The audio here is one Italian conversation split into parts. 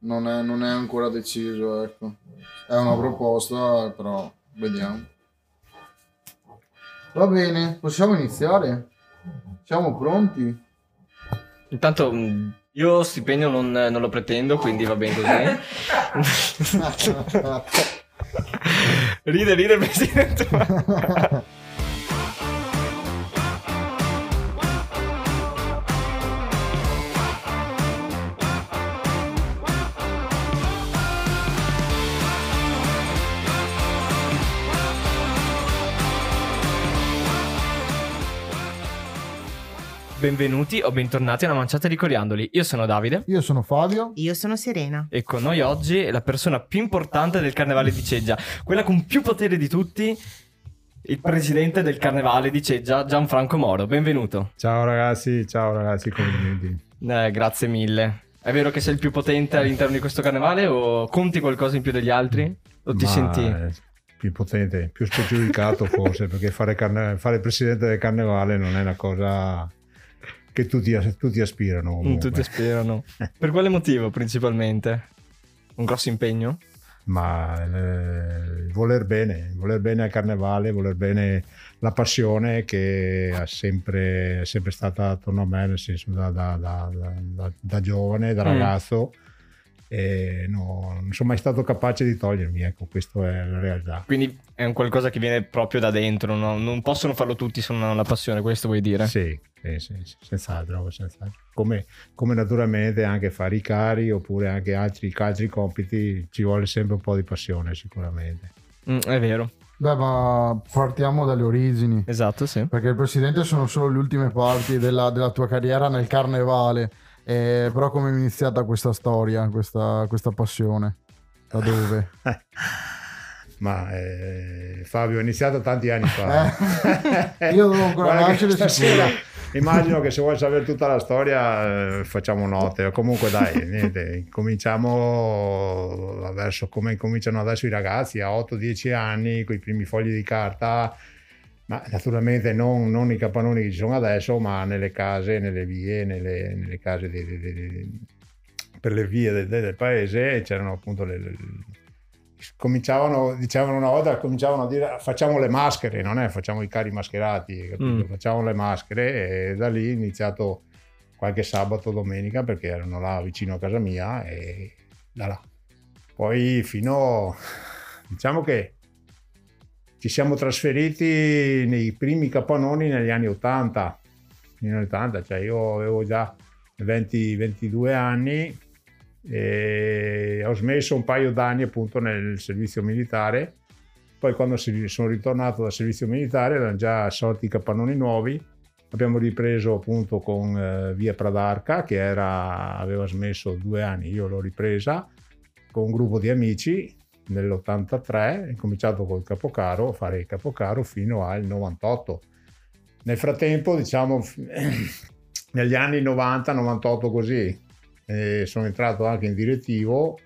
non è, non è ancora deciso, ecco. È una proposta, però vediamo. Va bene, possiamo iniziare? Siamo pronti? Intanto mh, io stipendio non, non lo pretendo, quindi va bene così. ride, ride, presidente. Benvenuti o bentornati a una manciata di coriandoli. Io sono Davide Io sono Fabio. Io sono Serena. e con noi oggi è la persona più importante del carnevale di Ceggia, quella con più potere di tutti, il presidente del carnevale di Ceggia, Gianfranco Moro. Benvenuto. Ciao ragazzi, ciao ragazzi, complimenti. Eh, grazie mille. È vero che sei il più potente all'interno di questo carnevale o conti qualcosa in più degli altri? O ti Ma, senti... più potente, più spregiudicato forse, perché fare, carne- fare il presidente del carnevale non è una cosa che tutti, tutti aspirano. Mm, comunque. tutti sperano. Per quale motivo principalmente? Un grosso impegno? Ma eh, il voler bene, voler bene al carnevale, voler bene la passione che ha sempre, è sempre stata attorno a me, nel senso da, da- da- da- da- da giovane, da Mm. ragazzo. E no, non sono mai stato capace di togliermi, ecco, questa è la realtà. Quindi è un qualcosa che viene proprio da dentro, no? non possono farlo tutti se non hanno la passione, questo vuoi dire? Sì, sì, sì, sì, senz'altro, senz'altro. Come, come naturalmente anche fare i cari oppure anche altri, altri compiti ci vuole sempre un po' di passione sicuramente. Mm, è vero, Beh, ma partiamo dalle origini. esatto, sì. Perché il presidente sono solo le ultime parti della, della tua carriera nel carnevale. Eh, però come è iniziata questa storia, questa, questa passione? Da dove? Ma eh, Fabio, ho iniziato tanti anni fa. Eh, io devo ancora nascere stasera. Immagino che se vuoi sapere tutta la storia eh, facciamo note. Comunque dai, niente, cominciamo verso come cominciano adesso i ragazzi a 8-10 anni con i primi fogli di carta. Ma naturalmente non, non i capannoni che ci sono adesso, ma nelle case, nelle vie, nelle, nelle case di- di- di- per le vie del, del paese c'erano appunto le, le- cominciavano, dicevano una volta, cominciavano a dire facciamo le maschere, non è facciamo i cari mascherati? Mm. facciamo le maschere e da lì è iniziato qualche sabato, domenica perché erano là vicino a casa mia e da là. Poi fino, diciamo che ci siamo trasferiti nei primi capannoni negli anni 80, negli anni 80, cioè io avevo già 20, 22 anni e ho smesso un paio d'anni appunto nel servizio militare. Poi quando sono ritornato dal servizio militare erano già sorti i capannoni nuovi. Abbiamo ripreso appunto con eh, Via Pradarca che era, aveva smesso due anni, io l'ho ripresa con un gruppo di amici nell'83, ho cominciato col capocaro, a fare il capocaro fino al 98. Nel frattempo, diciamo, negli anni 90-98 così, eh, sono entrato anche in direttivo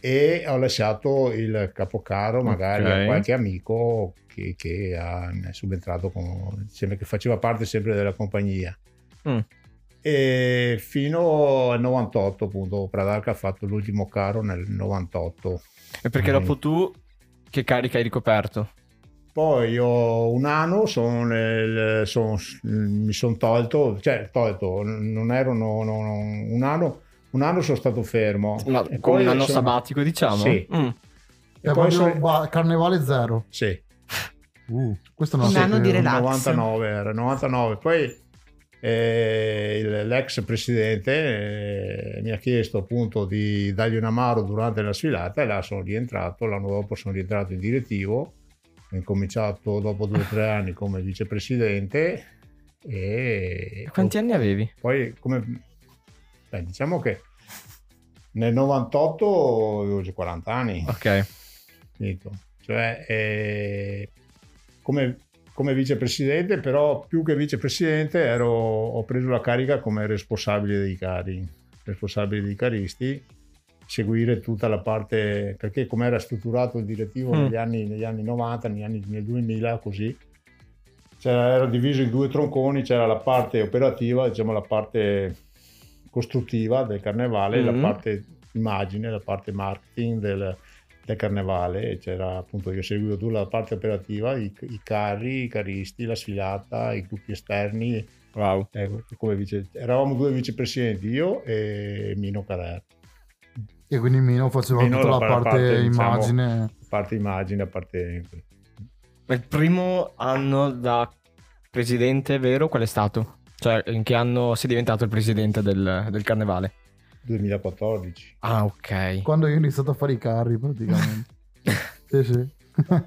e ho lasciato il capocaro magari Ok. a qualche amico che, che ha- è subentrato con, che faceva parte sempre della compagnia. Mm. E fino al 98 appunto Pradarca ha fatto l'ultimo caro nel 98 E perché Mm. dopo tu che carica hai ricoperto? poi ho un anno sono nel- sono- mi sono tolto cioè tolto non ero no- no- no- un anno un anno sono stato fermo Ma E come un anno sono- sabbatico diciamo? Sì. Mm. e È poi sono- carnevale zero. sì Uh, questo non Un anno di relax. 99 era 99 poi eh, l'ex presidente eh, mi ha chiesto appunto di dargli una mano durante la sfilata e là sono rientrato l'anno dopo sono rientrato in direttivo ho incominciato dopo due o tre anni come vicepresidente e E quanti anni avevi? poi come beh, diciamo che nel 98 avevo già 40 anni Ok. finito. Cioè, eh, come, come vicepresidente, però più che vicepresidente ero, ho preso la carica come responsabile dei cari, responsabile dei caristi, seguire tutta la parte, perché come era strutturato il direttivo Mm. negli, anni, negli anni 90, negli anni, nel 2000, così, c'era, era diviso in due tronconi, c'era la parte operativa, diciamo la parte costruttiva del carnevale, e Mm. la parte immagine, la parte marketing del, del carnevale. C'era appunto, io ho seguito tutta la parte operativa, i, i carri, i caristi, la sfilata, i gruppi esterni. Wow. eh, come vice- eravamo due vicepresidenti, io e Mino Carer. E quindi Mino faceva Mino tutta la la parte, parte, diciamo, immagine. A parte immagine, a parte... Il primo anno da presidente, vero? Qual è stato? Cioè, in che anno sei diventato il presidente del, del carnevale? 2014. Ah, ok. Quando io ho iniziato a fare i carri praticamente. sì, sì.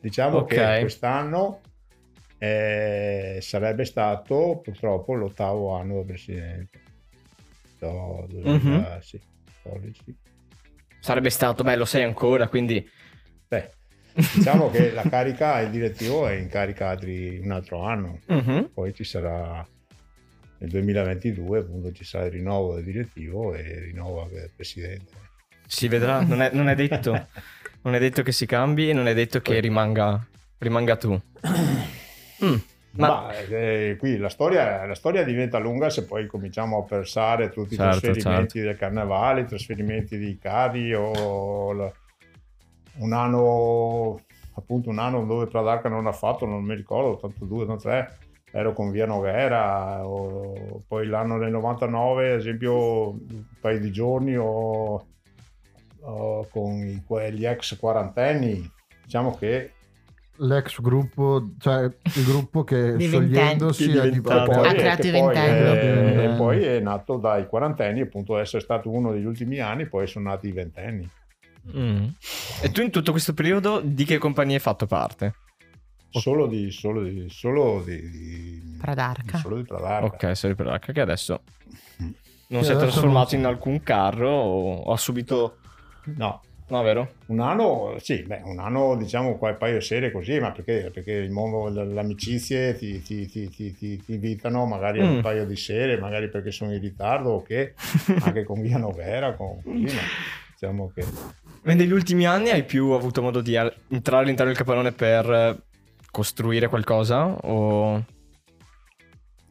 Diciamo Ok. che quest'anno eh, sarebbe stato purtroppo l'ottavo anno da presidente. Do- 2014. Sarebbe stato, beh, lo sei ancora, quindi... Beh, diciamo che la carica, il direttivo è in carica altri un altro anno. Mhm. Poi ci sarà nel 2022, appunto, ci sarà il rinnovo del direttivo e il rinnovo del presidente. Si vedrà, non è, non è detto. Non è detto che si cambi e non è detto che rimanga, rimanga tu. Mm, Ma, Ma eh, qui la storia, la storia diventa lunga se poi cominciamo a pensare tutti i Certo, trasferimenti del carnevale, i trasferimenti di carri o la- un anno, appunto un anno dove Pradarca non ha fatto, non mi ricordo, 82, 83, ero con Via Noghera, o poi l'anno del 99, ad esempio un paio di giorni o, o con i- gli ex quarantenni, diciamo che L'ex gruppo, cioè il gruppo che Di sciogliendosi ventenni. è è diventato... Ha poi- creato i ventenni. è- e poi è nato dai quarantenni, appunto essere stato uno degli ultimi anni, poi sono nati i ventenni. Mm. E tu in tutto questo periodo di che compagnia hai fatto parte? Solo di, solo di, solo di, di Pradarca. Solo di Pradarca. Ok, sorry per l'H, che adesso non Che si è trasformato non- in alcun carro o, ha subito... No, No, vero? un anno, sì, beh, un anno diciamo qualche paio di serie così, ma perché, perché il mondo delle amicizie ti, ti- ti- ti- ti- ti invitano magari a Mm. un paio di serie, magari perché sono in ritardo o che, anche con Via Novera, con diciamo che... E negli ultimi anni hai più avuto modo di entrare all'interno del capannone per costruire qualcosa? O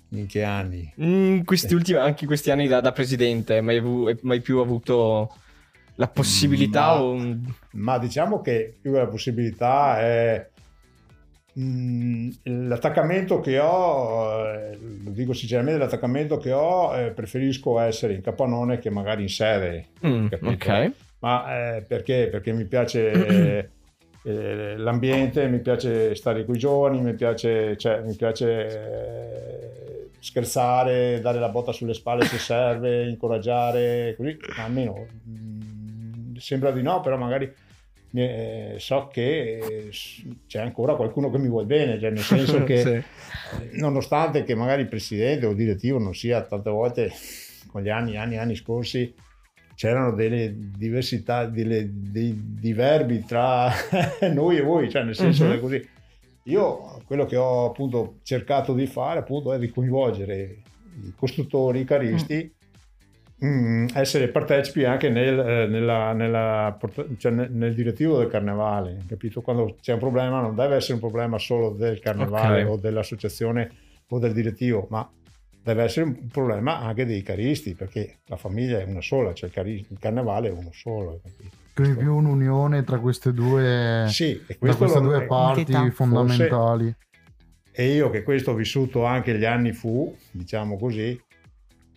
In che anni? in questi ultimi, anche in questi anni da, da presidente, mai, hai mai più avuto la possibilità Ma- o Ma diciamo che più la possibilità è mm, l'attaccamento che ho, eh, lo dico sinceramente, l'attaccamento che ho, eh, preferisco essere in capannone che magari in sede. Mm, ok. Ma eh, perché? Perché mi piace eh, eh, l'ambiente, mi piace stare con i giovani, mi piace, cioè, mi piace eh, scherzare, dare la botta sulle spalle se serve, incoraggiare, così, ma almeno mm, sembra di no, però magari eh, so che eh, c'è ancora qualcuno che mi vuole bene, cioè nel senso che Sì. nonostante che magari il presidente o il direttivo non sia tante volte con gli anni, anni, anni scorsi c'erano delle diversità, delle- dei, dei verbi tra noi e voi, cioè nel senso Mhm. che così. Io quello che ho appunto cercato di fare appunto è di coinvolgere i costruttori, i caristi, mm, essere partecipi anche nel, eh, nella- nella cioè nel, nel direttivo del carnevale, capito? Quando c'è un problema non deve essere un problema solo del carnevale Ok. o dell'associazione o del direttivo, ma deve essere un problema anche dei caristi, perché la famiglia è una sola, cioè il, cari- il carnevale è uno solo. capito? Quindi più un'unione tra queste due, Sì, e tra queste lo- due parti fondamentali. E io che questo ho vissuto anche gli anni fu, diciamo così,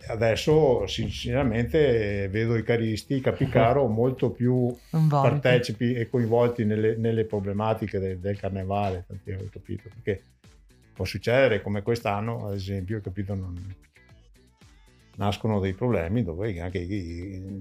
adesso sinceramente vedo i caristi, i capicaro molto più partecipi e coinvolti nelle, nelle problematiche del, del carnevale, tanti ho capito, perché può succedere come quest'anno, ad esempio, ho capito, non- nascono dei problemi dove anche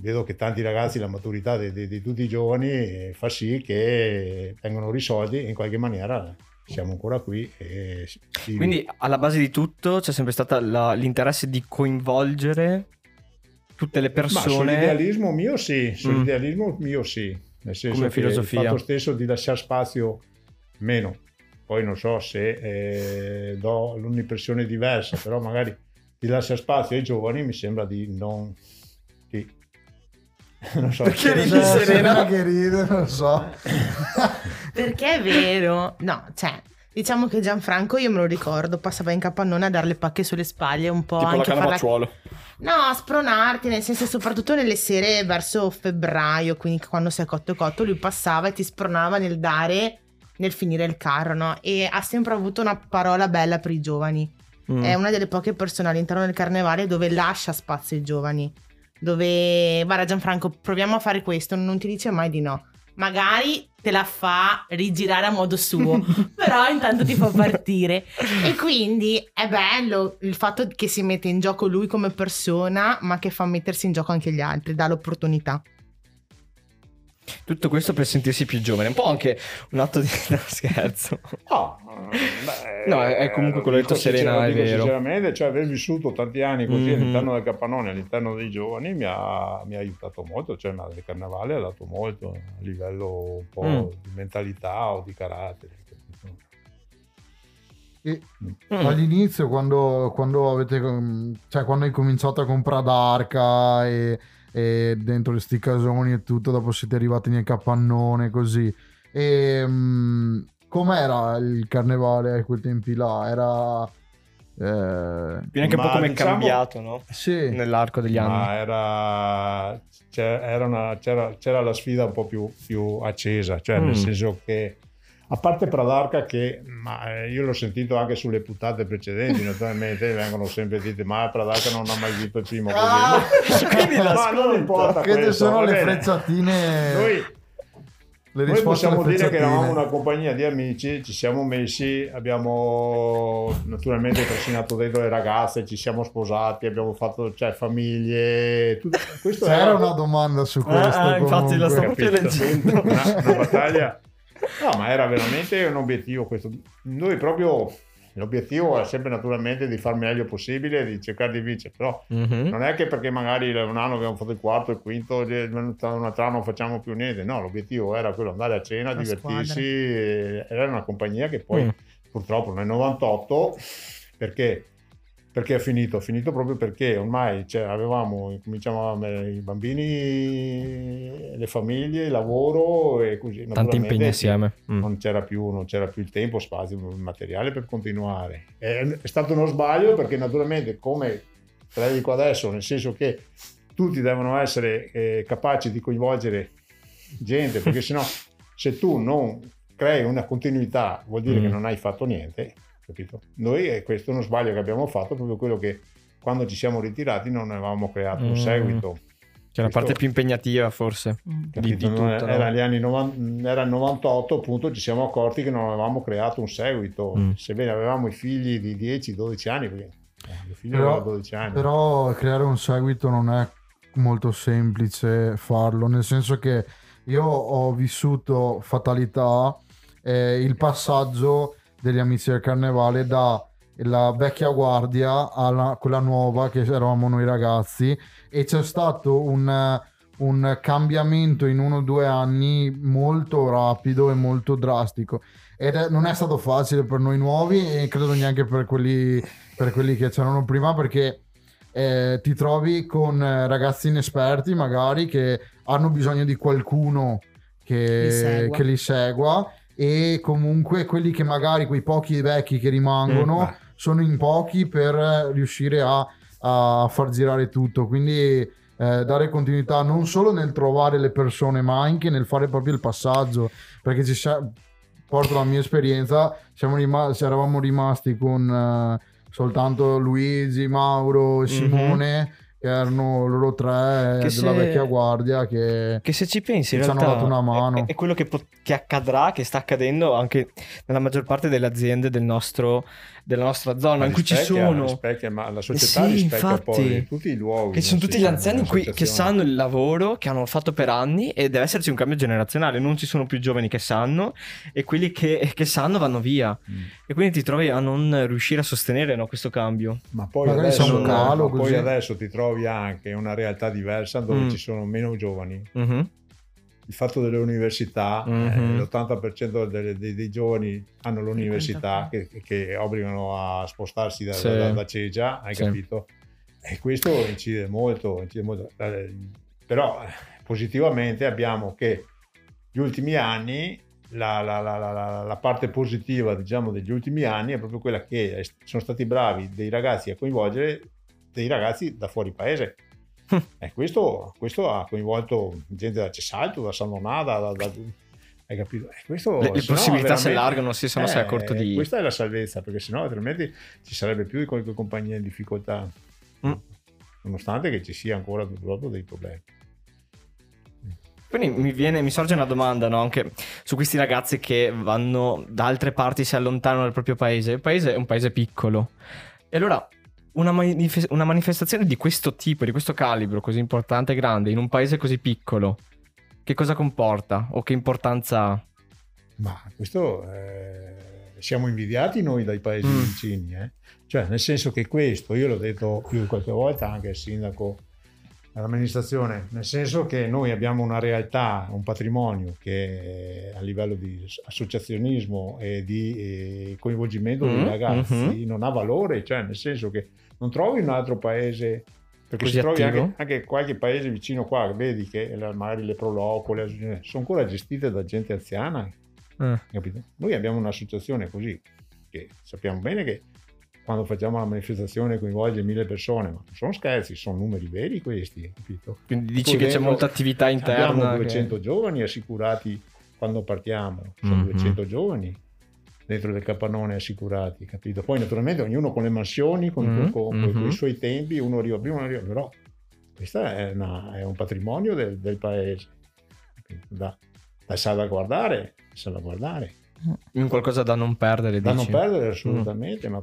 vedo che tanti ragazzi, la maturità di, di- di tutti i giovani fa sì che vengono risolti in qualche maniera siamo ancora qui. E Quindi alla base di tutto c'è sempre stato l'interesse di coinvolgere tutte le Ma persone. sull'idealismo mio sì, sull'idealismo mio sì, nel senso Come che filosofia. il fatto stesso di lasciare spazio meno, poi non so se eh, do un'impressione diversa, però magari di lasciare spazio ai giovani mi sembra di non... Sì. non so. Perché Cioè, Serena? Serena che ride, non so. Perché è vero. No, cioè, diciamo che Gianfranco, io me lo ricordo, passava in capannone a dare le pacche sulle spalle, un po' tipo la anche a farla... No, spronarti, nel senso soprattutto nelle sere verso febbraio, quindi quando sei cotto cotto, lui passava e ti spronava nel dare, nel finire il carro, no? E ha sempre avuto una parola bella per i giovani. Mm. È una delle poche persone all'interno del carnevale dove lascia spazio ai giovani. Dove, guarda Gianfranco, proviamo a fare questo, non ti dice mai di no. Magari te la fa rigirare a modo suo, però intanto ti fa partire. E quindi è bello il fatto che si mette in gioco lui come persona, ma che fa mettersi in gioco anche gli altri, dà l'opportunità. Tutto questo per sentirsi più giovane, un po' anche un atto di no, scherzo. No, beh, No, è- comunque quello lo detto Serena, è vero. Sinceramente, cioè aver vissuto tanti anni così Mhm. all'interno del capannone, all'interno dei giovani, mi ha, mi ha aiutato molto. Cioè, ma il carnevale ha dato molto a livello un po' Mm. di mentalità o di carattere. E Mm. all'inizio, quando, quando avete, cioè, quando hai cominciato a comprare ad Arca e, e dentro le sti casoni e tutto, dopo siete arrivati nel capannone così. E, mm, com'era il carnevale a quei tempi là? Era. eh, Viene anche un po' come è diciamo- cambiato, no? sì, Nell'arco degli anni. Ma era, c'era, era una- c'era, c'era la sfida un po' più, più accesa, cioè Mm. nel senso che a parte Pradarca che ma eh, io l'ho sentito anche sulle puntate precedenti, naturalmente vengono sempre dite ma Pradarca non ha mai vinto il primo così. Ah! Quindi ma l'ascolta. non importa che questo, sono le frezzatine. Noi, le noi possiamo dire che eravamo una compagnia di amici, ci siamo messi, abbiamo naturalmente trascinato dentro le ragazze, ci siamo sposati, abbiamo fatto cioè, famiglie, tutto, questo C'era era una domanda su Ah, questo. ah, infatti la sto proprio leggendo. una, una battaglia no ma era veramente un obiettivo questo noi proprio l'obiettivo è sempre naturalmente di far meglio possibile di cercare di vincere però Mhm. non è che perché magari un anno abbiamo fatto il quarto il quinto un altro anno non facciamo più niente no l'obiettivo era quello andare a cena La divertirsi e- era una compagnia che poi Mm. purtroppo nel 98 perché perché è finito? È finito proprio perché ormai cioè, avevamo, cominciamo a i bambini, le famiglie, il lavoro e così. Tanti impegni assieme. Mm. Non c'era, più, non c'era più il tempo, spazio, il materiale per continuare. È, è stato uno sbaglio perché naturalmente come te la dico adesso, nel senso che tutti devono essere eh, capaci di coinvolgere gente, perché sennò se tu non crei una continuità vuol dire Mm. che non hai fatto niente, capito? Noi eh, questo è uno sbaglio che abbiamo fatto, proprio quello che quando ci siamo ritirati non avevamo creato Mm. un seguito. Che è la Questo- parte più impegnativa, forse. Di, capito? di tutto. No? era gli anni 90 era il 98 appunto ci siamo accorti che non avevamo creato un seguito Mm. sebbene avevamo i figli di 10-12 anni perché eh, mio figlio Però- aveva 12 anni Però creare un seguito non è molto semplice farlo, nel senso che io ho vissuto fatalità, eh, il passaggio degli amici del carnevale da la vecchia guardia alla quella nuova che eravamo noi ragazzi. E c'è stato un, un cambiamento in uno o due anni molto rapido e molto drastico. Ed è- non è stato facile per noi nuovi e credo neanche per quelli, per quelli che c'erano prima perché eh, ti trovi con eh, ragazzi inesperti magari che hanno bisogno di qualcuno Li che, segua. che li segua e comunque quelli che magari quei pochi vecchi che rimangono Mm, sono in pochi per riuscire a, a far girare tutto. Quindi eh, dare continuità non solo nel trovare le persone ma anche nel fare proprio il passaggio. Perché ci sia- porto la mia esperienza siamo rimasti, eravamo rimasti con eh, soltanto Luigi, Mauro e Simone che erano loro tre Che della se- vecchia guardia che Che se ci pensi, in Ci hanno dato una mano. È, è quello che, pot- che accadrà, che sta accadendo anche nella maggior parte delle aziende del nostro, della nostra zona, Ma in cui ci sono. rispecchia, ma la società Sì, rispecchia infatti. di tutti i luoghi Che ci sono tutti gli anziani qui, che sanno il lavoro, che hanno fatto per anni e deve esserci un cambio generazionale. Non ci sono più giovani che sanno e quelli che, che sanno vanno via. Mm. E quindi ti trovi a non riuscire a sostenere no, questo cambio. Ma poi, adesso, un calo, ma poi adesso ti trovi anche una realtà diversa dove Mm. ci sono meno giovani. Mhm. Il fatto delle università, eh, Mhm. l'80% delle- dei, dei giovani hanno l'università che, che obbligano a spostarsi da, Sì. da- da Cegia, hai Sì. capito? E questo incide molto, incide molto. Eh, Però eh, positivamente abbiamo che gli ultimi anni, la, la- la- la- la- la parte positiva diciamo degli ultimi anni è proprio quella che sono stati bravi dei ragazzi a coinvolgere dei ragazzi da fuori paese. E questo, questo ha coinvolto gente da Cesalto, da San Donà, da, da- hai capito? E questo, Le, le possibilità si allargano, sì, se no sei eh, corto di... Questa è la salvezza, perché sennò altrimenti ci sarebbe più di qualche compagnia in difficoltà, Mm. nonostante che ci sia ancora purtroppo dei problemi. Quindi mi, viene, mi sorge una domanda no? anche su questi ragazzi che vanno da altre parti, si allontanano dal proprio paese. Il paese è un paese piccolo. E allora una, manif- una manifestazione di questo tipo, di questo calibro così importante e grande, in un paese così piccolo, che cosa comporta o che importanza ha? Ma questo eh, siamo invidiati noi dai paesi Mm. vicini, eh? cioè nel senso che questo, io l'ho detto più di qualche volta anche al sindaco, all'amministrazione, nel senso che noi abbiamo una realtà, un patrimonio che a livello di associazionismo e di eh, coinvolgimento dei Mm, ragazzi mhm. non ha valore, cioè nel senso che non trovi un altro paese perché Così se trovi anche, anche qualche paese vicino qua, vedi che magari le Proloco, le associazioni sono ancora gestite da gente anziana, capito? Noi abbiamo un'associazione così, che sappiamo bene che quando facciamo la manifestazione coinvolge mille persone, ma non sono scherzi, sono numeri veri questi, capito? Quindi dici Poi che c'è molta attività interna. Abbiamo che- 200 giovani assicurati quando partiamo, sono Mhm. 200 giovani dentro del capannone assicurati, capito? Poi naturalmente ognuno con le mansioni, con, Mhm, con- con- con mhm. i suoi tempi, uno arriva prima, uno arriva, però questo è, è un patrimonio del, del paese da, da salvaguardare, salvaguardare, In qualcosa da non perdere, da non dici? perdere assolutamente, ma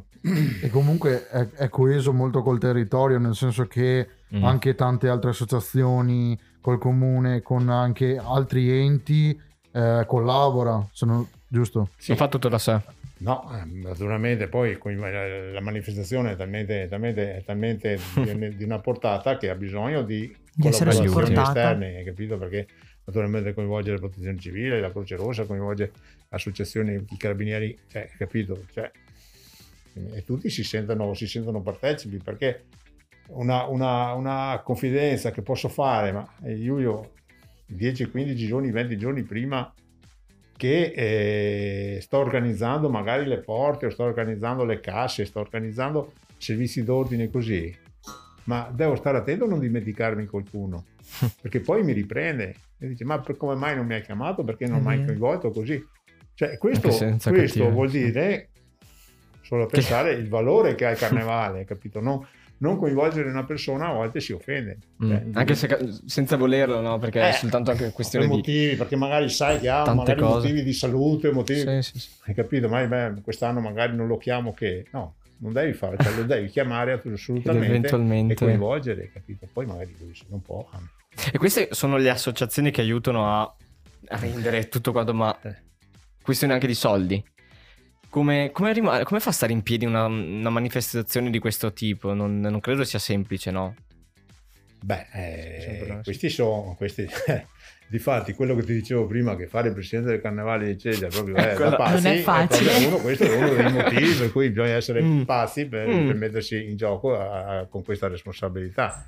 E comunque è, è coeso molto col territorio, nel senso che Mm. anche tante altre associazioni, col comune, con anche altri enti, eh, collabora, se non- giusto? sì. Non fa tutto da sé. No, eh, naturalmente poi coi- la manifestazione è talmente, talmente, è talmente di, di una portata che ha bisogno di Di essere collaborazioni supportata. esterne, hai capito? Perché naturalmente coinvolge la protezione civile, la Croce Rossa, coinvolge associazioni di carabinieri, cioè, capito? Cioè, e tutti si sentono, si sentono partecipi perché una, una- una confidenza che posso fare, ma eh, Giulio 10, 15 giorni, 20 giorni prima che eh, sto organizzando magari le porte, o sto organizzando le casse, sto organizzando servizi d'ordine così, ma devo stare attento a non dimenticarmi qualcuno, perché poi mi riprende e dice ma per- come mai non mi hai chiamato, perché non mi hai coinvolto così? Cioè questo, questo vuol dire solo a pensare il valore che ha il carnevale, capito? Non, non coinvolgere una persona a volte si offende. Mm. Cioè, Anche se, senza volerlo, no? Perché è Eh, soltanto anche questione per di... motivi, perché magari sai che ha magari cose. motivi di salute, motivi Sì, sì, sì. hai capito? Ma beh, quest'anno magari non lo chiamo che... No, non devi fare, cioè lo devi chiamare assolutamente eventualmente... e coinvolgere, capito? Poi magari lui se non può... ah, E queste sono le associazioni che aiutano a, a rendere tutto quanto, ma Eh. questione anche di soldi. Come, come rim- come fa a stare in piedi una, una manifestazione di questo tipo? Non, non credo sia semplice, no? Beh, eh, questi sono... Questi, Difatti, quello che ti dicevo prima, che fare il presidente del carnevale di Ceglia proprio è Quello- da pazzi, Non è facile. proprio uno, questo è uno dei motivi per cui bisogna essere Mm. pazzi per, Mm. per mettersi in gioco a- a- con questa responsabilità.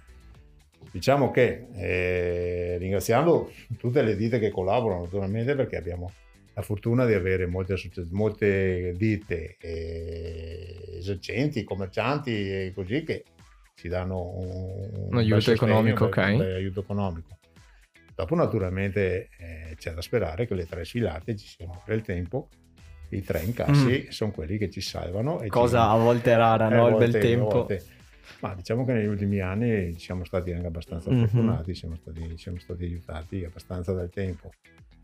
Diciamo che eh, ringraziando tutte le ditte che collaborano naturalmente perché abbiamo la fortuna di avere molte, molte ditte eh, esercenti, commercianti e così che ci danno un, Un bel aiuto economico, un bel- ok. un bel aiuto economico. Dopo naturalmente eh, c'è da sperare che le tre sfilate ci siano per il tempo, i tre incassi sono quelli che ci salvano. E ci- Mm. Cosa a volte rara, eh, no? Il bel tempo. volte. Ma diciamo che negli ultimi anni siamo stati anche abbastanza Mhm. fortunati, siamo stati, siamo stati aiutati abbastanza dal tempo.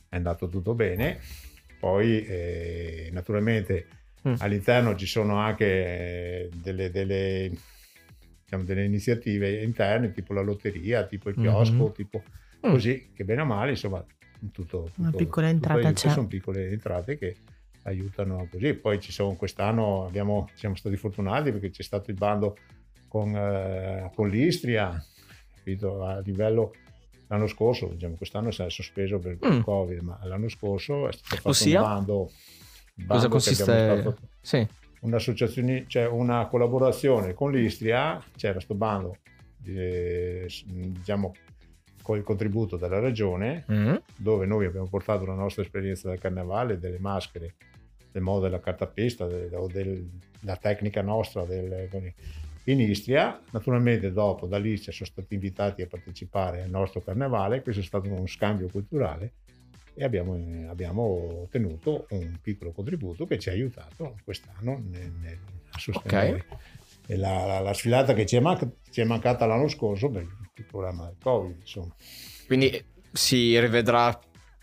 È andato tutto bene. Poi eh, naturalmente Mm. all'interno ci sono anche eh, delle, delle, diciamo, delle iniziative interne, tipo la lotteria, tipo il chiosco, Mhm. tipo Mm. Così, che bene o male, insomma, tutto, Una tutto- piccola tutto entrata c'è. Sono piccole entrate che aiutano così. Poi ci sono quest'anno, abbiamo, siamo stati fortunati perché c'è stato il bando con, eh, con l'Istria, capito? a livello l'anno scorso, diciamo, quest'anno si è sospeso per il Mm. Covid, ma l'anno scorso è stato fatto Ossia? un bando. Cosa bando abbiamo consiste? Sì. un'associazione, cioè una collaborazione con l'Istria, c'era sto bando, eh, diciamo, con il contributo della regione, Mm. dove noi abbiamo portato la nostra esperienza del carnevale, delle maschere, del modo della cartapesta, del- o della tecnica nostra del- in Istria. Naturalmente dopo da lì sono stati invitati a partecipare al nostro carnevale, questo è stato uno scambio culturale e abbiamo, abbiamo ottenuto un piccolo contributo che ci ha aiutato quest'anno nel, nel, a sostenere. E la, la, la, sfilata che ci è, manca, ci è, mancata l'anno scorso per il problema del Covid, insomma. Quindi si rivedrà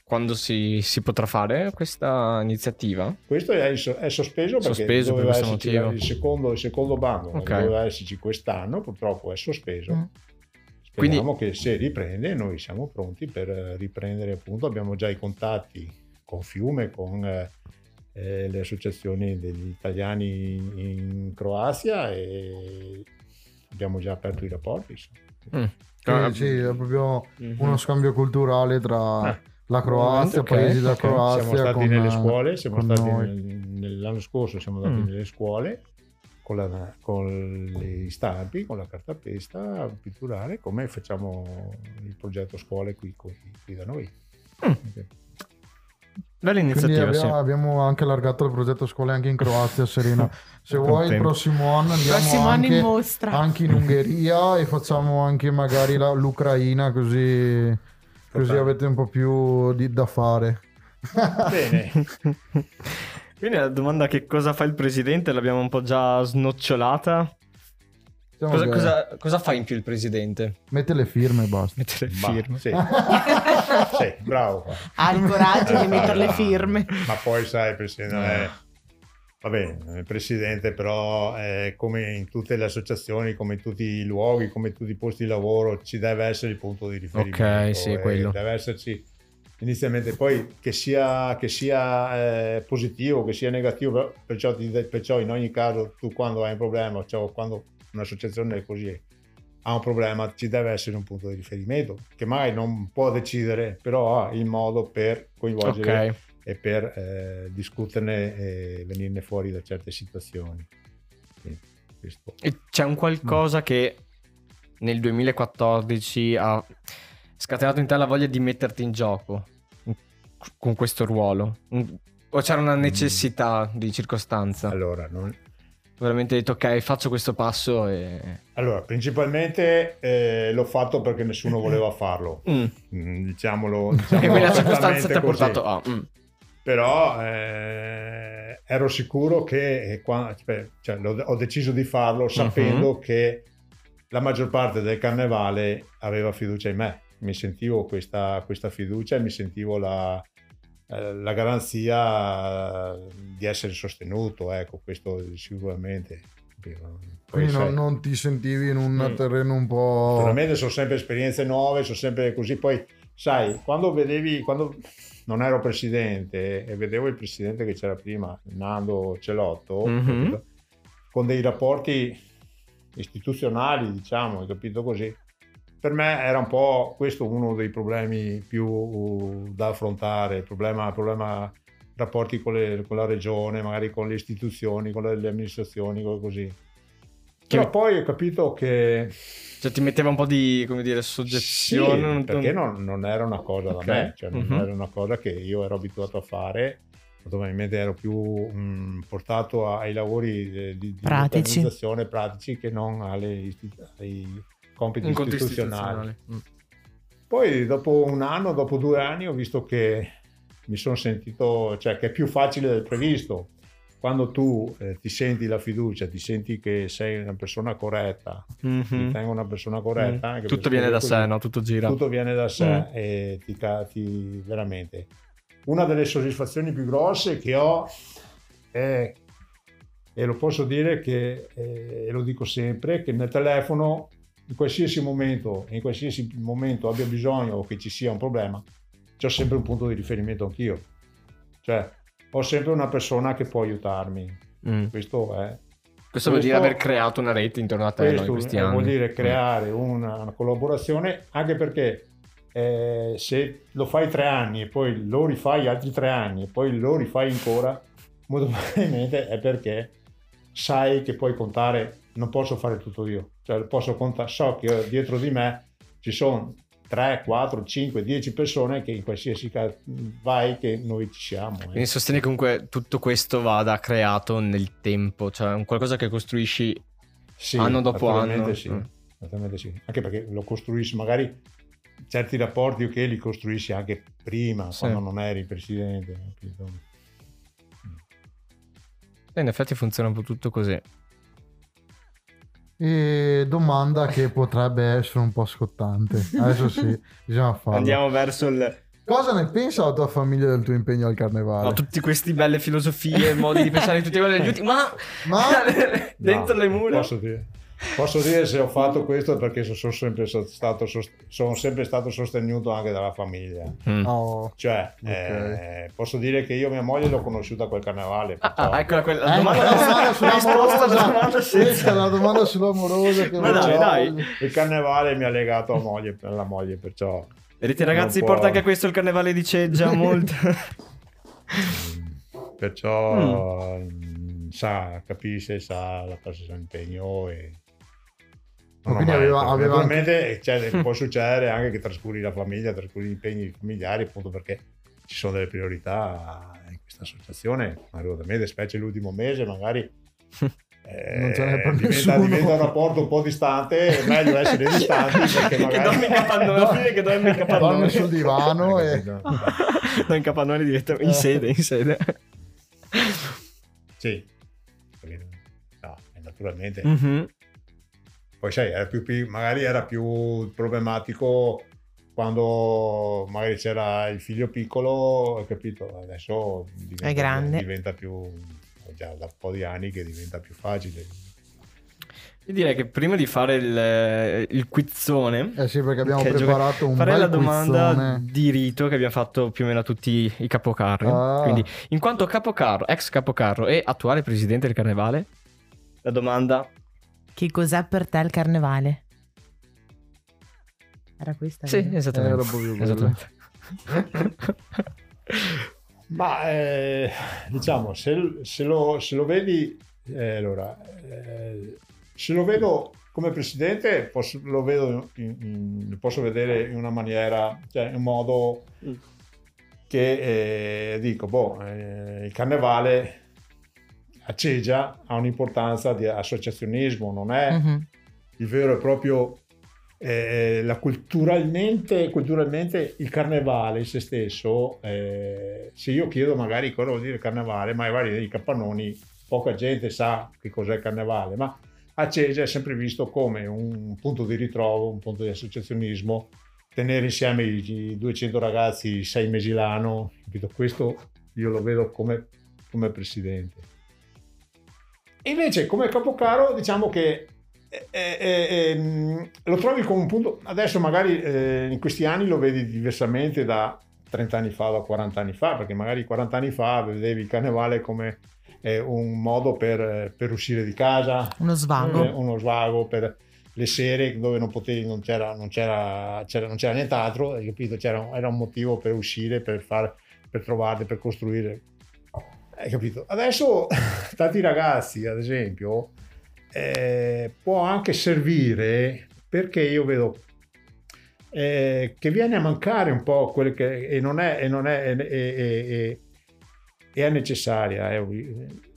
quando si, si, potrà fare questa iniziativa? Questo è, è sospeso perché sospeso doveva per esserci il secondo, il secondo bando, okay. doveva esserci quest'anno, purtroppo è sospeso. Mm. Speriamo Quindi... che se riprende noi siamo pronti per riprendere appunto, abbiamo già i contatti con Fiume, con eh, le associazioni degli italiani in Croazia e abbiamo già aperto i rapporti. Mm. Sì, sì, è proprio mm-hmm. uno scambio culturale tra... Ah la Croazia, okay, paesi okay. Croazia. Siamo stati nelle scuole, siamo stati nel, nell'anno scorso siamo andati mm. nelle scuole con, la, con le stampi, con la cartapesta pitturale, come facciamo il progetto scuole qui, qui, qui da noi. Mm. Okay. Bella iniziativa. Abbiamo, sì. abbiamo, anche allargato il progetto scuole anche in Croazia, Serena. Se vuoi, il prossimo anno andiamo prossimo anche, anno in anche, in Ungheria e facciamo anche magari la, l'Ucraina, così Così avete un po' più di, da fare. Bene. Quindi la domanda che cosa fa il presidente l'abbiamo un po' già snocciolata. Cosa, cosa, cosa, fa in più il presidente? Mette le firme e basta. Mette le firme. Ma, sì. sì, bravo. Ha il coraggio di mettere le firme. Ma poi sai, presidente, eh. Vabbè, il presidente però è come in tutte le associazioni, come in tutti i luoghi, come in tutti i posti di lavoro, ci deve essere il punto di riferimento. Ok, sì, quello. Deve esserci inizialmente, poi che sia, che sia eh, positivo, che sia negativo, perciò, perciò, in ogni caso tu quando hai un problema, cioè quando un'associazione così ha un problema, ci deve essere un punto di riferimento che mai non può decidere, però ha il modo per coinvolgere okay e per eh, discuterne e venirne fuori da certe situazioni. E c'è un qualcosa mm. che nel 2014 ha scatenato in te la voglia di metterti in gioco con questo ruolo? O c'era una mm. necessità mm. di circostanza? Allora, non... veramente detto ok, faccio questo passo e... Allora, principalmente eh, l'ho fatto perché nessuno voleva farlo. Mm. mm diciamolo, diciamo. e quella circostanza ti ha portato a... Mm però eh, ero sicuro che eh, quando, cioè, ho deciso di farlo sapendo uh-huh. che la maggior parte del carnevale aveva fiducia in me mi sentivo questa, questa fiducia e mi sentivo la, eh, la, garanzia di essere sostenuto ecco questo sicuramente quindi non, non, ti sentivi in un mm. terreno un po'... Naturalmente sono sempre esperienze nuove, sono sempre così. Poi, sai, quando vedevi, quando non ero presidente e vedevo il presidente che c'era prima, Nando Celotto, mm-hmm. con dei rapporti istituzionali, diciamo, hai capito così. Per me era un po' questo uno dei problemi più da affrontare, il problema, il problema rapporti con, le, con, la regione, magari con le istituzioni, con le, le amministrazioni, così. Però poi ho capito che... Cioè ti metteva un po' di, come dire, soggezione? Sì, perché non, non, era una cosa okay. da me, cioè non uh-huh. era una cosa che io ero abituato a fare, probabilmente ero più mh, portato ai lavori di, di pratici. organizzazione pratici che non alle, ai compiti istituzionali. istituzionali. Mm. Poi dopo un anno, dopo due anni ho visto che mi sono sentito, cioè che è più facile del previsto quando tu eh, ti senti la fiducia, ti senti che sei una persona corretta, mm-hmm. ti tengo una persona corretta, mm. tutto viene da così, sé, no? Tutto gira. Tutto viene da sé mm. e ti, ti veramente. Una delle soddisfazioni più grosse che ho è, e lo posso dire che, eh, e lo dico sempre, che nel telefono in qualsiasi momento, in qualsiasi momento abbia bisogno o che ci sia un problema, c'ho sempre un punto di riferimento anch'io. Cioè, ho sempre una persona che può aiutarmi. Mm. Questo è. Questo, vuol dire aver creato una rete intorno a te no, in questi anni. Vuol dire creare mm. una, una, collaborazione anche perché eh, se lo fai tre anni e poi lo rifai altri tre anni e poi lo rifai ancora, molto probabilmente è perché sai che puoi contare, non posso fare tutto io, cioè posso contare, so che dietro di me ci sono 3, 4, 5, 10 persone che in qualsiasi caso vai che noi ci siamo. Eh. Quindi sostieni comunque tutto questo vada creato nel tempo, cioè un qualcosa che costruisci Sì, anno dopo anno. Sì, Mm. sì. Anche perché lo costruisci magari certi rapporti che li costruisci anche prima, Sì. quando non eri presidente. capito? E in effetti funziona un po' tutto così. E domanda che potrebbe essere un po' scottante. Adesso sì, bisogna farlo. Andiamo verso il... Cosa ne pensa la tua famiglia del tuo impegno al carnevale? No, tutte queste belle filosofie, modi di pensare quelli degli ultimi, ma, Ma- dentro No, le mura. Posso dire, posso dire se ho fatto questo perché sono sempre stato, sono sempre stato sostenuto anche dalla famiglia. Mm. Oh. Cioè, Ok. eh, posso dire che io mia moglie l'ho conosciuta a quel carnevale. Ah, eccola quella la Eh, domanda, la domanda la risposta alla sull'amorosa. domanda Questa senza- la domanda sull'amorosa che Ma dai, dai. Il carnevale mi ha legato a moglie, alla moglie, perciò Vedete ragazzi, può- porta anche questo il carnevale di Ceggia, molto. perciò mm, sa, capisce, sa la cosa sa impegno e Ho quindi aveva- aveva naturalmente cioè, può succedere anche che trascuri la famiglia, trascuri gli impegni familiari appunto perché ci sono delle priorità in questa associazione, assolutamente, specie l'ultimo mese magari eh, Non ce n'è per diventa, diventa un rapporto un po' distante, è meglio essere distanti perché che magari... dormi in capannone, alla fine che dormi in Dorme capannone. sul divano e... no, in capannone diventa in sede, in sede. Sì, no, naturalmente. Mhm. Poi sai, era più, magari era più problematico quando magari c'era il figlio piccolo, hai capito? Adesso diventa, È grande. diventa più, già da un po' di anni che diventa più facile. Io direi che prima di fare il, il quizzone, Eh sì, perché abbiamo preparato un farei bel la domanda quizzone. di rito che abbiamo fatto più o meno a tutti i capocarri. Ah. Quindi, in quanto capocarro, ex capocarro e attuale presidente del carnevale, la domanda Che cos'è per te il carnevale? Era questa? Sì, vero? esattamente. Era proprio quello. esattamente. Ma eh, diciamo, se, se lo, se lo vedi, eh, allora, eh, se lo vedo come presidente, posso, lo vedo in- in- posso vedere in una maniera, cioè in un modo Mm. che eh, dico, boh, eh, il carnevale a Ceggia ha un'importanza di associazionismo, non è Mhm. il vero e proprio eh, la culturalmente, culturalmente il carnevale in se stesso eh, se io chiedo magari cosa vuol dire carnevale ma magari nei capannoni poca gente sa che cos'è il carnevale ma a Cese è sempre visto come un punto di ritrovo un punto di associazionismo tenere insieme i i 200 ragazzi sei mesi l'anno capito? questo io lo vedo come, come presidente invece come capocaro diciamo che eh, eh, eh, lo trovi come un punto adesso magari eh, in questi anni lo vedi diversamente da 30 anni fa da 40 anni fa perché magari 40 anni fa vedevi il carnevale come eh, un modo per, per uscire di casa. Uno svago. uno svago per le sere dove non potevi non c'era, non c'era, c'era- non c'era nient'altro hai capito? C'era, era un motivo per uscire per fare per trovarti per costruire hai capito adesso tanti ragazzi ad esempio eh, può anche servire perché io vedo eh, che viene a mancare un po' quel che e non è, e non è, e- e- e- è necessaria è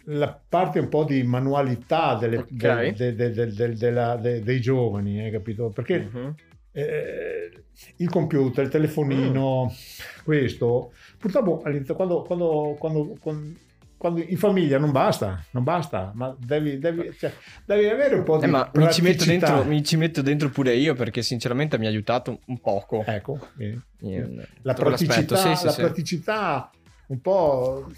la parte un po' di manualità delle- Ok. del- del- del- del- del- della- de- dei giovani hai capito perché Mhm. eh, il computer, il telefonino, Mm. questo, purtroppo quando, quando, quando, quando- quando in famiglia non basta, non basta, ma devi, devi, cioè, devi avere un po' di Eh, ma mi ci, dentro, mi ci metto dentro pure io perché sinceramente mi ha aiutato un poco. Ecco. In- la praticità, Sì, sì, la sì. praticità un po',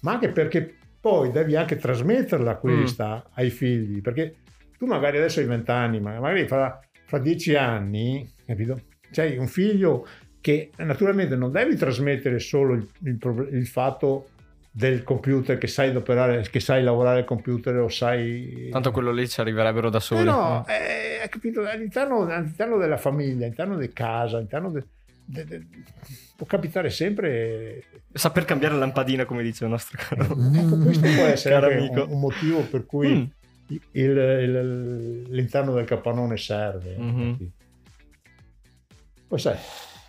ma anche perché poi devi anche trasmetterla questa Mm. ai figli, perché tu magari adesso hai 20 anni, ma magari fra, fra 10 anni, capito? C'hai un figlio che naturalmente non devi trasmettere solo il, il il fatto del computer che sai operare, che sai lavorare al computer o sai Tanto quello lì ci arriverebbero da soli. eh no, eh, hai capito? All'interno, all'interno della famiglia, all'interno di casa, all'interno de- de- de- può capitare sempre. Saper cambiare la lampadina, come dice il nostro caro. Ecco, questo può essere un, un motivo per cui Mm. il- il- l'interno del capannone serve. Mhm. Poi sai,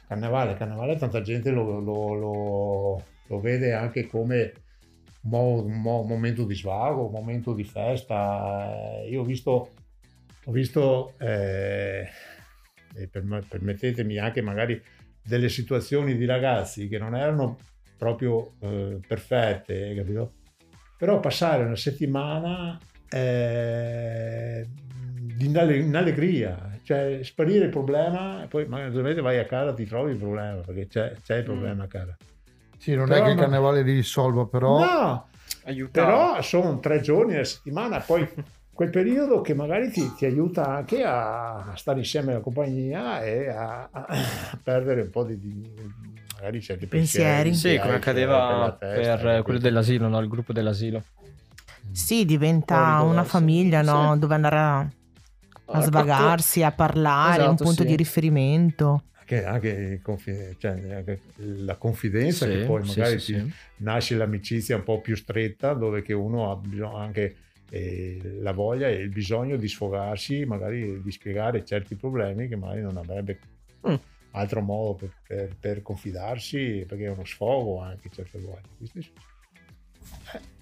carnevale, carnevale, tanta gente lo, lo- lo- lo vede anche come mo- mo- momento di svago, un momento di festa. Eh, Io ho visto, ho visto eh, e perm- permettetemi anche magari delle situazioni di ragazzi che non erano proprio eh, perfette, capito? Però passare una settimana eh, in alle- in allegria, cioè sparire il problema e poi magari vai a casa ti trovi il problema perché c'è, c'è il problema a casa. Sì, non Però è che il non- carnevale li risolva, però... No, Aiuta. però sono tre giorni alla settimana, poi quel periodo che magari ti, ti aiuta anche a stare insieme alla compagnia e a, a perdere un po' di, di- magari certi Pensieri. pensieri. Sì, come accadeva per la per, testa, quello dell'asilo, no? il gruppo dell'asilo. Sì, diventa una famiglia, no? Sì. Dove andare a, a svagarsi, a parlare, un Esatto, punto sì. di riferimento. Anche, anche il confi- cioè, anche la confidenza Sì, che poi magari sì, ti- sì. nasce l'amicizia un po' più stretta dove che uno ha bisogno anche eh, la voglia e il bisogno di sfogarsi, magari di spiegare certi problemi che magari non avrebbe Mm. altro modo per, per- per confidarsi perché è uno sfogo anche certe volte.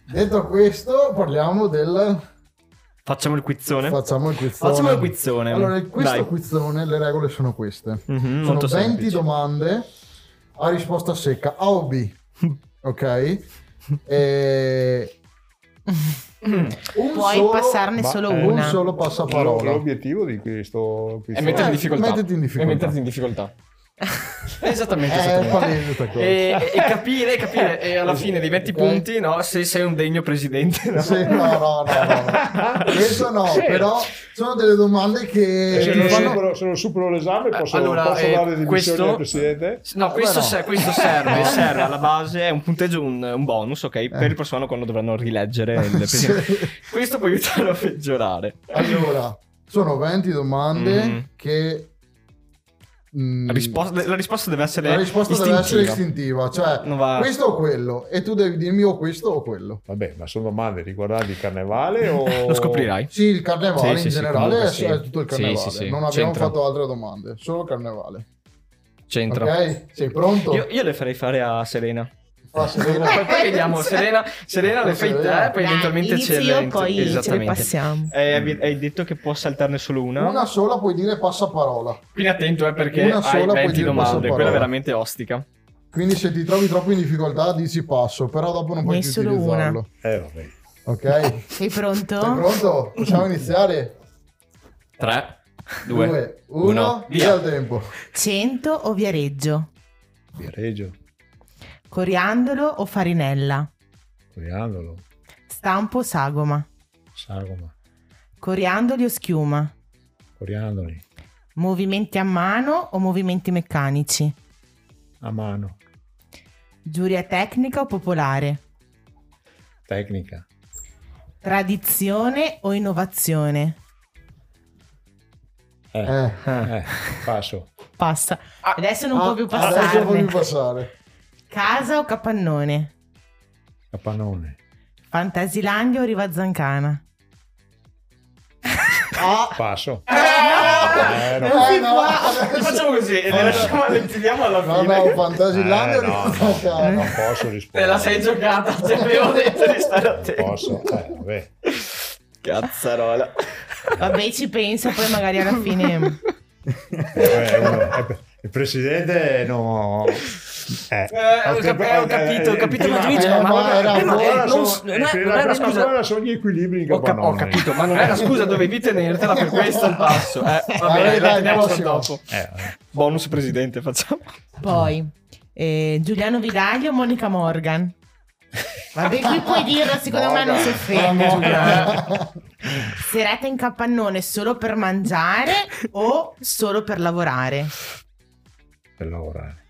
Detto questo, parliamo del... Facciamo il quizzone. Facciamo il quizzone. Facciamo il quizzone. Allora, in questo Dai. quizzone le regole sono queste. Mhm, Sono molto 20 semplice. domande a risposta secca, A o B. Ok? E... Un Puoi solo- passarne ma- solo eh, Un una. solo passaparola. L'obiettivo di questo E questo- metterti in difficoltà. mettiti in difficoltà. E metterti in difficoltà. Esattamente, È esattamente. questa cosa. E, e capire, capire, e alla fine dei 20 Ok. punti, no, se sei un degno presidente. No? Sì, no, no, no, no. Questo no, Sì. però sono delle domande che se, ti non fanno... supero, se non supero l'esame posso, Allora, posso eh, dare dimissioni questo- al presidente? No, questo, no. se- questo serve, serve alla base, è un punteggio, un, un bonus, ok? Per il prossimo anno quando dovranno rileggere il. Sì. Questo può aiutarlo a peggiorare. Allora, sono 20 domande Mhm. che... mm, La risposta, la risposta deve essere la risposta deve essere istintiva. istintiva, cioè va- questo o quello, e tu devi dirmi o questo o quello. Vabbè, ma sono domande riguardanti il carnevale o... Lo scoprirai. Sì, il carnevale Sì, in sì, generale sì. è tutto il carnevale. sì, sì, Non abbiamo c'entra. fatto altre domande, solo il carnevale. C'entra. Ok? Sei pronto? Io, io le farei fare a Serena. Fa Serena. Poi, poi vediamo, Serena, Serena le fai te, Serena. poi Dai, eventualmente ce io, le, poi ce le esattamente. passiamo. Eh, hai- detto che può saltarne solo una. Una sola puoi dire passaparola. Quindi attento, eh, perché Una hai sola puoi 20 dire domande. Quella è veramente ostica. Quindi se ti trovi troppo in difficoltà dici passo, però dopo non puoi Ne più solo utilizzarlo. Eh, vabbè. Ok? Sei pronto? Sei pronto? Possiamo iniziare? 3, 2, 2, 1, uno, via il tempo. Cento o Viareggio? Viareggio, Coriandolo o farinella? coriandolo, Stampo o sagoma? sagoma, Coriandoli o schiuma? coriandoli, Movimenti a mano o movimenti meccanici? a mano, Giuria tecnica o popolare? tecnica, Tradizione o innovazione? eh, Eh. eh, passo, Passa. Adesso non Ah, può più Adesso non puoi passarne. più passare. Casa o capannone? capannone, Fantasilandia o Riva Zancana? Ah, passo. eh, no. no, no, Facciamo così e le lasciamo, le tiriamo alla no, fine. no, Fantasilandia Eh, no, no, non posso Te rispondere. la sei giocata, ti avevo detto di stare Non attento. posso, eh, vabbè. Cazzarola. Vabbè, ci pensa, poi magari alla fine. Eh, uno- eh, il presidente no... Eh, Eh, ho cap- eh, ho capito, ho capito, ma Luigi, eh, ma, era eh, eh, non, è, eh, la una scusa. sono gli equilibri in Ho, cap- ho capannone. capito, ma non è una scusa, dovevi tenertela per questo il passo. Eh, va bene, la dai, teniamo per dopo. Eh. Bonus presidente, facciamo. Poi eh, Giuliano Vidaglio o Monica Morgan? Vabbè, qui puoi dirlo, secondo me non si offende. Giuliano. Serata in capannone solo per mangiare o solo per lavorare? per lavorare,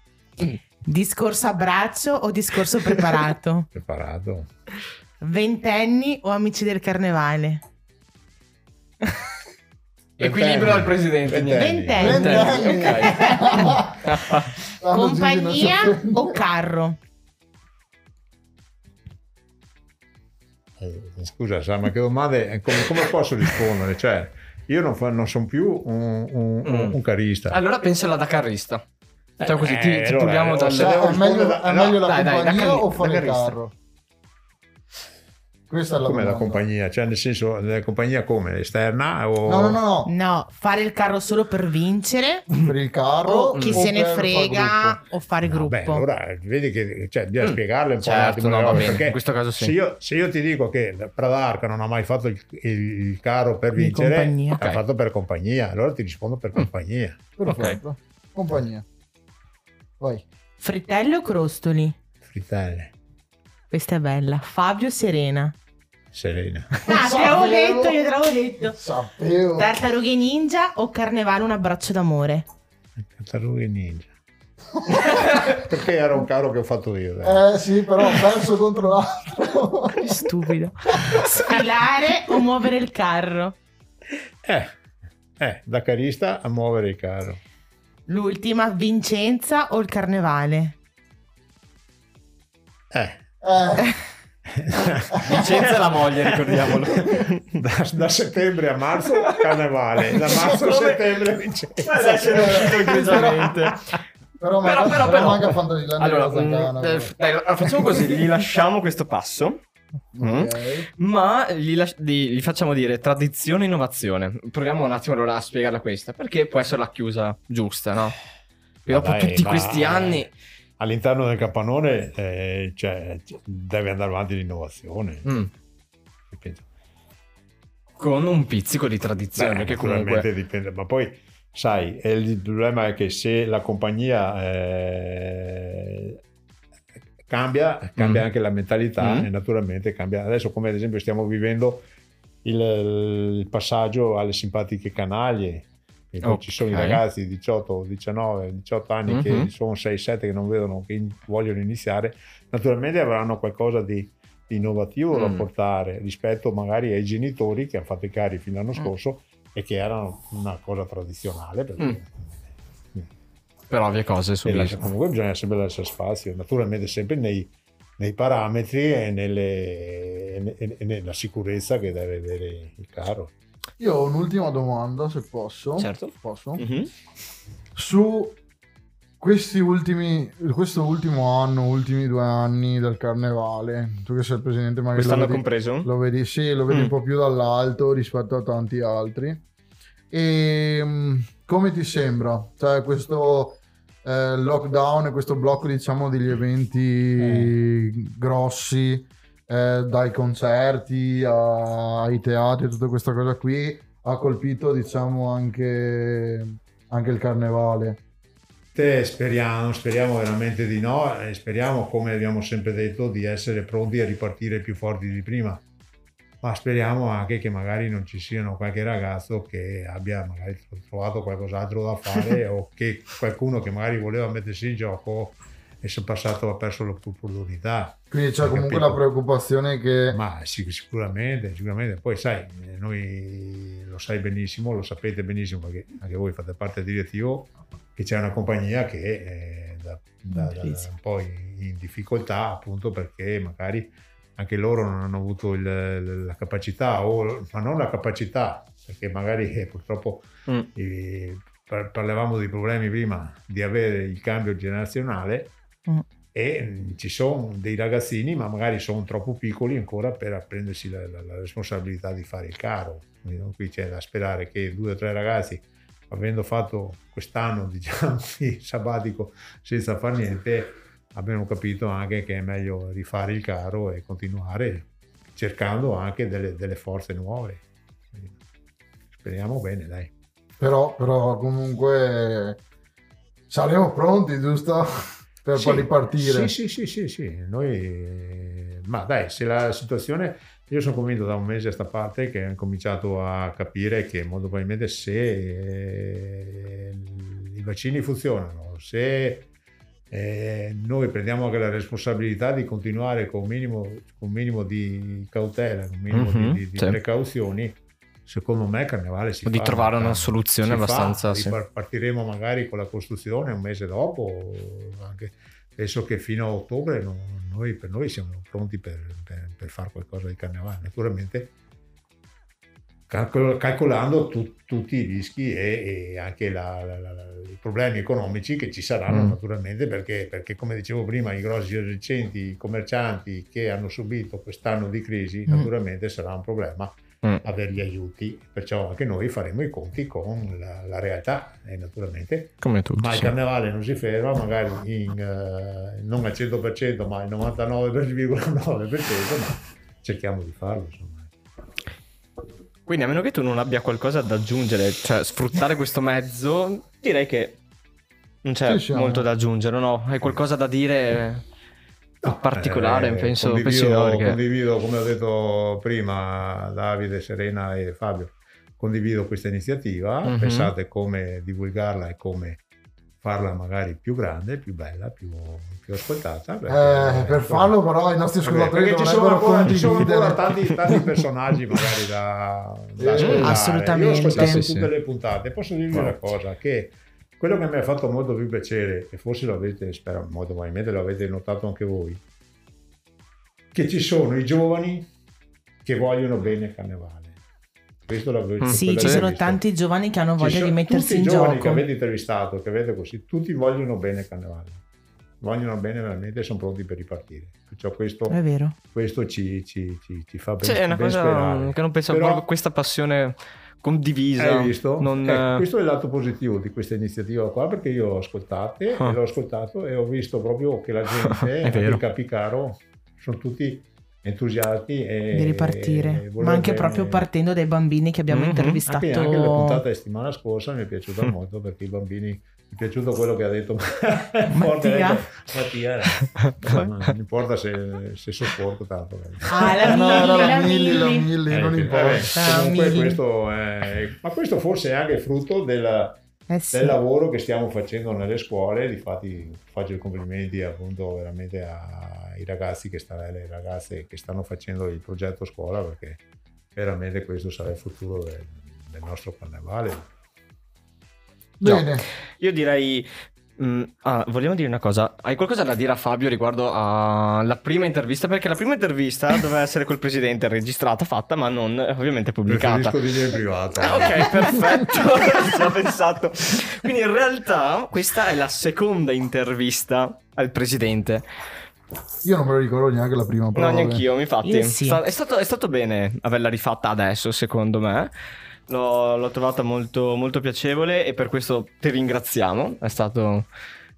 Discorso a braccio o discorso preparato? preparato. Ventenni o amici del carnevale? Equilibrio al presidente. Ventenni. Ventenni. Ventenni, ok. Tanto Gigi non Compagnia o carro? Eh, Scusa, Sam, ma che domande, eh, come, come posso rispondere? Cioè, io non, fa- non sono più un, un- un- Mm. un carista. Allora pensala da carrista. Cioè così ti, Eh, ti allora, puliamo dalle... Cioè, è meglio, rispondere- è no, meglio la dai, dai, da compagnia carri- o da fare il carro? Questa è la Come la domanda. compagnia? Cioè, nel senso, la compagnia come? Esterna? O... No, no, no, no. No, fare il carro solo per vincere Per il carro. o chi o se ne frega o fare No, gruppo. beh, allora vedi che cioè, bisogna Mm. spiegarle un po' Certo, un attimo no, va cose, bene, perché in questo caso sì. Se io, se io ti dico che Pradarca non ha mai fatto il, il carro per vincere, compagnia. l'ha Ok. fatto per compagnia, allora ti rispondo per compagnia. Perfetto. Compagnia. Vai. Fritello o crostoli? Fritelle, Questa è bella. Fabio Serena. Serena. Ah, te l'avevo detto, io te l'avevo detto. Sapevo. Tartarughe ninja o carnevale un abbraccio d'amore? Tartarughe ninja. perché era un carro che ho fatto io. dai. Eh sì, però ho perso contro l'altro. Stupido. Sfilare o muovere il carro? Eh, eh, da carista a muovere il carro. L'ultima, Vincenza o il carnevale? Eh. Eh, Vincenza è la moglie, ricordiamolo. Da, da settembre a marzo carnevale, da marzo a settembre Vincenza. Adesso è uscito egregiamente. però, Però, però, però però. manca Fantasyland Allora, Zacana. mm, eh, dai, allora, facciamo così, gli lasciamo questo passo. Mm. Ok. Ma gli, las- gli- gli facciamo dire tradizione e innovazione. Proviamo un attimo allora a spiegarla questa, perché può essere la chiusa giusta, no? E Ma dopo dai, tutti ma- questi anni... All'interno del capannone eh, cioè, deve andare avanti l'innovazione. mm, con un pizzico di tradizione, Beh, naturalmente comunque... dipende, ma poi sai, il problema è che se la compagnia eh, cambia, cambia Mm. anche la mentalità Mm. e naturalmente cambia. Adesso come ad esempio stiamo vivendo il, il passaggio alle simpatiche canaglie. Poi Ci sono i ragazzi di 18, 19, 18 anni Mhm. che sono 6-7 che non vedono, che vogliono iniziare, naturalmente avranno qualcosa di, innovativo da Mm. portare rispetto magari ai genitori che hanno fatto i carri fino l'anno Mm. scorso e che erano una cosa tradizionale. Perché Mm. Per ovvie cose e lascia- comunque bisogna sempre lasciare spazio, naturalmente sempre nei, nei parametri e, nelle- e- e nella sicurezza che deve avere il carro. Io ho un'ultima domanda, se posso. Certo. Posso? Mhm. Su questi ultimi, questo ultimo anno, ultimi due anni del carnevale, tu che sei il presidente, magari lo Quest'anno vedi, compreso? lo vedi, sì, lo vedi Mm. un po' più dall'alto rispetto a tanti altri. E mm, come ti sembra? Cioè, questo eh, lockdown e questo blocco, diciamo, degli eventi grossi, eh, dai concerti a- ai teatri, tutta questa cosa qui, ha colpito, diciamo, anche, anche il carnevale. Te speriamo, speriamo veramente di no e speriamo, come abbiamo sempre detto, di essere pronti a ripartire più forti di prima. Ma speriamo anche che magari non ci siano qualche ragazzo che abbia magari trovato qualcos'altro da fare o che qualcuno che magari voleva mettersi in gioco e si è passato, ha perso l'opportunità. Quindi c'è comunque capito? la preoccupazione che... Ma sì, sicuramente, sicuramente. Poi sai, eh, noi lo sai benissimo, lo sapete benissimo perché anche voi fate parte del direttivo, che c'è una compagnia che è da, da- da- crisi. un po' in difficoltà appunto perché magari anche loro non hanno avuto il- la capacità, o, ma non la capacità, perché magari eh, purtroppo Mm. eh, par- parlavamo dei problemi prima di avere il cambio generazionale Mm. e mm, ci sono dei ragazzini ma magari sono troppo piccoli ancora per prendersi la, la- la responsabilità di fare il caro Quindi, no, qui c'è da sperare che due o tre ragazzi avendo fatto quest'anno diciamo di sabbatico senza far niente abbiano capito anche che è meglio rifare il caro e continuare cercando anche delle, delle forze nuove Quindi, speriamo bene dai Però, però comunque saremo pronti, giusto? Per Sì, ripartire. Sì, sì, sì, sì, sì. Noi, ma dai, se la situazione, io sono convinto da un mese a sta parte che ho cominciato a capire che molto probabilmente se eh, i vaccini funzionano, se eh, noi prendiamo anche la responsabilità di continuare con un minimo, con minimo di cautela, con un minimo Mhm, di, di- di sì. precauzioni, secondo me Carnevale si O di fa, trovare una soluzione Si fa, abbastanza, sì. Partiremo magari con la costruzione un mese dopo, anche, penso che fino a ottobre non- noi, per noi siamo pronti per, per, per fare qualcosa di Carnevale. Naturalmente calcol- calcolando tu- tutti i rischi e, e anche la- la- la- i problemi economici che ci saranno Mm. naturalmente perché, perché come dicevo prima i grossi esercenti, i commercianti che hanno subito quest'anno di crisi Mm. naturalmente sarà un problema Mm. avere gli aiuti, perciò anche noi faremo i conti con la, realtà e naturalmente Come tutti. ma il sì. carnevale non si ferma magari in, eh, non al 100% ma al 99,9% ma cerchiamo di farlo insomma. Quindi a meno che tu non abbia qualcosa da aggiungere, cioè sfruttare questo mezzo, direi che non c'è Sì, molto da aggiungere, no? Hai qualcosa da dire in No, particolare? eh, penso, condivido, penso no, perché- condivido, come ho detto prima, Davide, Serena e Fabio, condivido questa iniziativa. Mhm. Pensate come divulgarla e come farla magari più grande, più bella, più, più ascoltata. perché- Eh, per farlo però i nostri ascoltatori ci sono, ancora, ci sono ancora tanti, tanti personaggi magari da, da Eh, ascoltare. assolutamente. Io ho ascoltato Sì, tutte sì. le puntate. Posso dirvi una cosa, che quello che mi ha fatto molto più piacere, e forse lo avete, spero, molto probabilmente lo avete notato anche voi, che ci sono i giovani che vogliono bene il carnevale. Questo l'avevo Mm. Sì, ci sono tanti giovani che hanno voglia di mettersi tutti in i giovani che gioco. avete intervistato, che avete così, tutti vogliono bene il carnevale. Vogliono bene veramente e sono pronti per ripartire. Perciò questo, È vero. questo ci, ci- ci- ci fa ben, Sì, è una cosa sperare. che non pensavo Però- proprio questa passione condivisa. Hai visto? Non, eh, questo è il lato positivo di questa iniziativa qua perché io l'ho ascoltate Ah. e l'ho ascoltato e ho visto proprio che la gente, È anche Capicaro, sono tutti entusiasti e Di e ripartire, vogliono ma anche bene. proprio partendo dai bambini che abbiamo Mhm. intervistato. Anche, anche la puntata di settimana scorsa mi è piaciuta molto perché i bambini mi è piaciuto quello che ha detto Mattia. Mattia eh. Ma non importa se, se sopporto tanto Ah, la No, la Milli, la Milli. Milli, Eh, non importa. vabbè, comunque questo è, ma questo forse è anche frutto della, Eh sì. del lavoro che stiamo facendo nelle scuole, difatti faccio i complimenti appunto veramente ai ragazzi che stanno, alle ragazze che stanno facendo il progetto scuola perché veramente questo sarà il futuro del, del nostro carnevale. Bene, Io direi. mm, ah, vogliamo dire una cosa. Hai qualcosa da dire a Fabio riguardo alla prima intervista? Perché la prima intervista doveva essere col presidente registrata, fatta, ma non ovviamente pubblicata. Preferisco dire in privato. Ah, Ok, perfetto, ci ho pensato. Quindi in realtà questa è la seconda intervista al presidente. Io non me lo ricordo neanche la prima No, prova. neanch'io, infatti. Io sì. È, stato, è stato bene averla rifatta adesso, secondo me. L'ho, l'ho trovata molto, molto piacevole e per questo ti ringraziamo. È stato,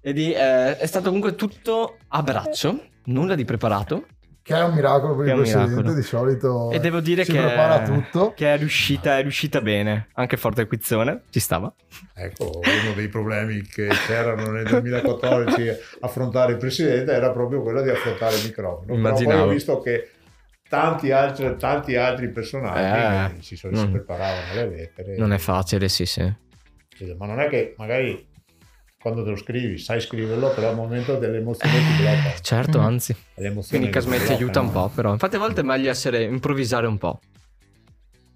ed è, è stato comunque tutto a braccio, nulla di preparato. Che è un miracolo per il presidente, di solito E devo dire si che, prepara tutto. che è, riuscita, è riuscita bene. Anche Forte Quizzone, ci stava. Ecco, uno dei problemi che c'erano nel 2014 affrontare il presidente era proprio quello di affrontare il microfono. Però Immaginavo. poi ho visto che tanti altri, tanti altri personaggi Eh, si, sono- si mm. preparavano le lettere. Non è facile, sì, sì. Ma non è che magari quando te lo scrivi sai scriverlo, però al momento delle emozioni ti blocca. Certo, Mm. anzi. Le emozioni Quindi ti Casmetti aiuta un po', però. Infatti a volte è meglio essere improvvisare un po'.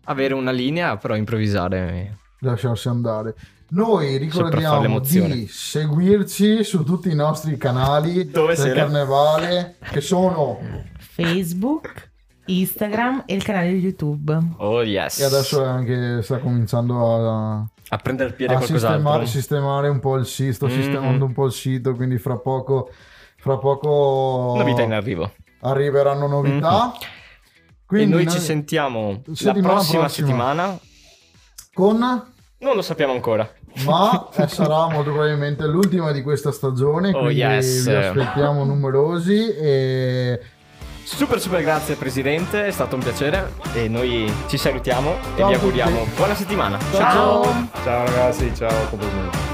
Avere una linea, però improvvisare. lasciarsi andare. Noi ricordiamo di seguirci su tutti i nostri canali Dove del carnevale che sono Facebook, Instagram e il canale di YouTube. Oh yes. e adesso anche sta cominciando a, A prendere il piede a qualcos'altro. sistemare, sistemare un po' il sito, sto Mhm. sistemando un po' il sito, quindi fra poco fra poco Novità in arrivo. arriveranno novità. Quindi e noi ci sentiamo la settimana prossima, prossima. settimana. con Non lo sappiamo ancora. ma eh, sarà molto probabilmente l'ultima di questa stagione Oh, quindi yes. vi aspettiamo numerosi e Super super grazie Presidente, è stato un piacere e noi ci salutiamo Ciao e vi auguriamo buona settimana. Ciao. Ciao ragazzi, ciao complimenti.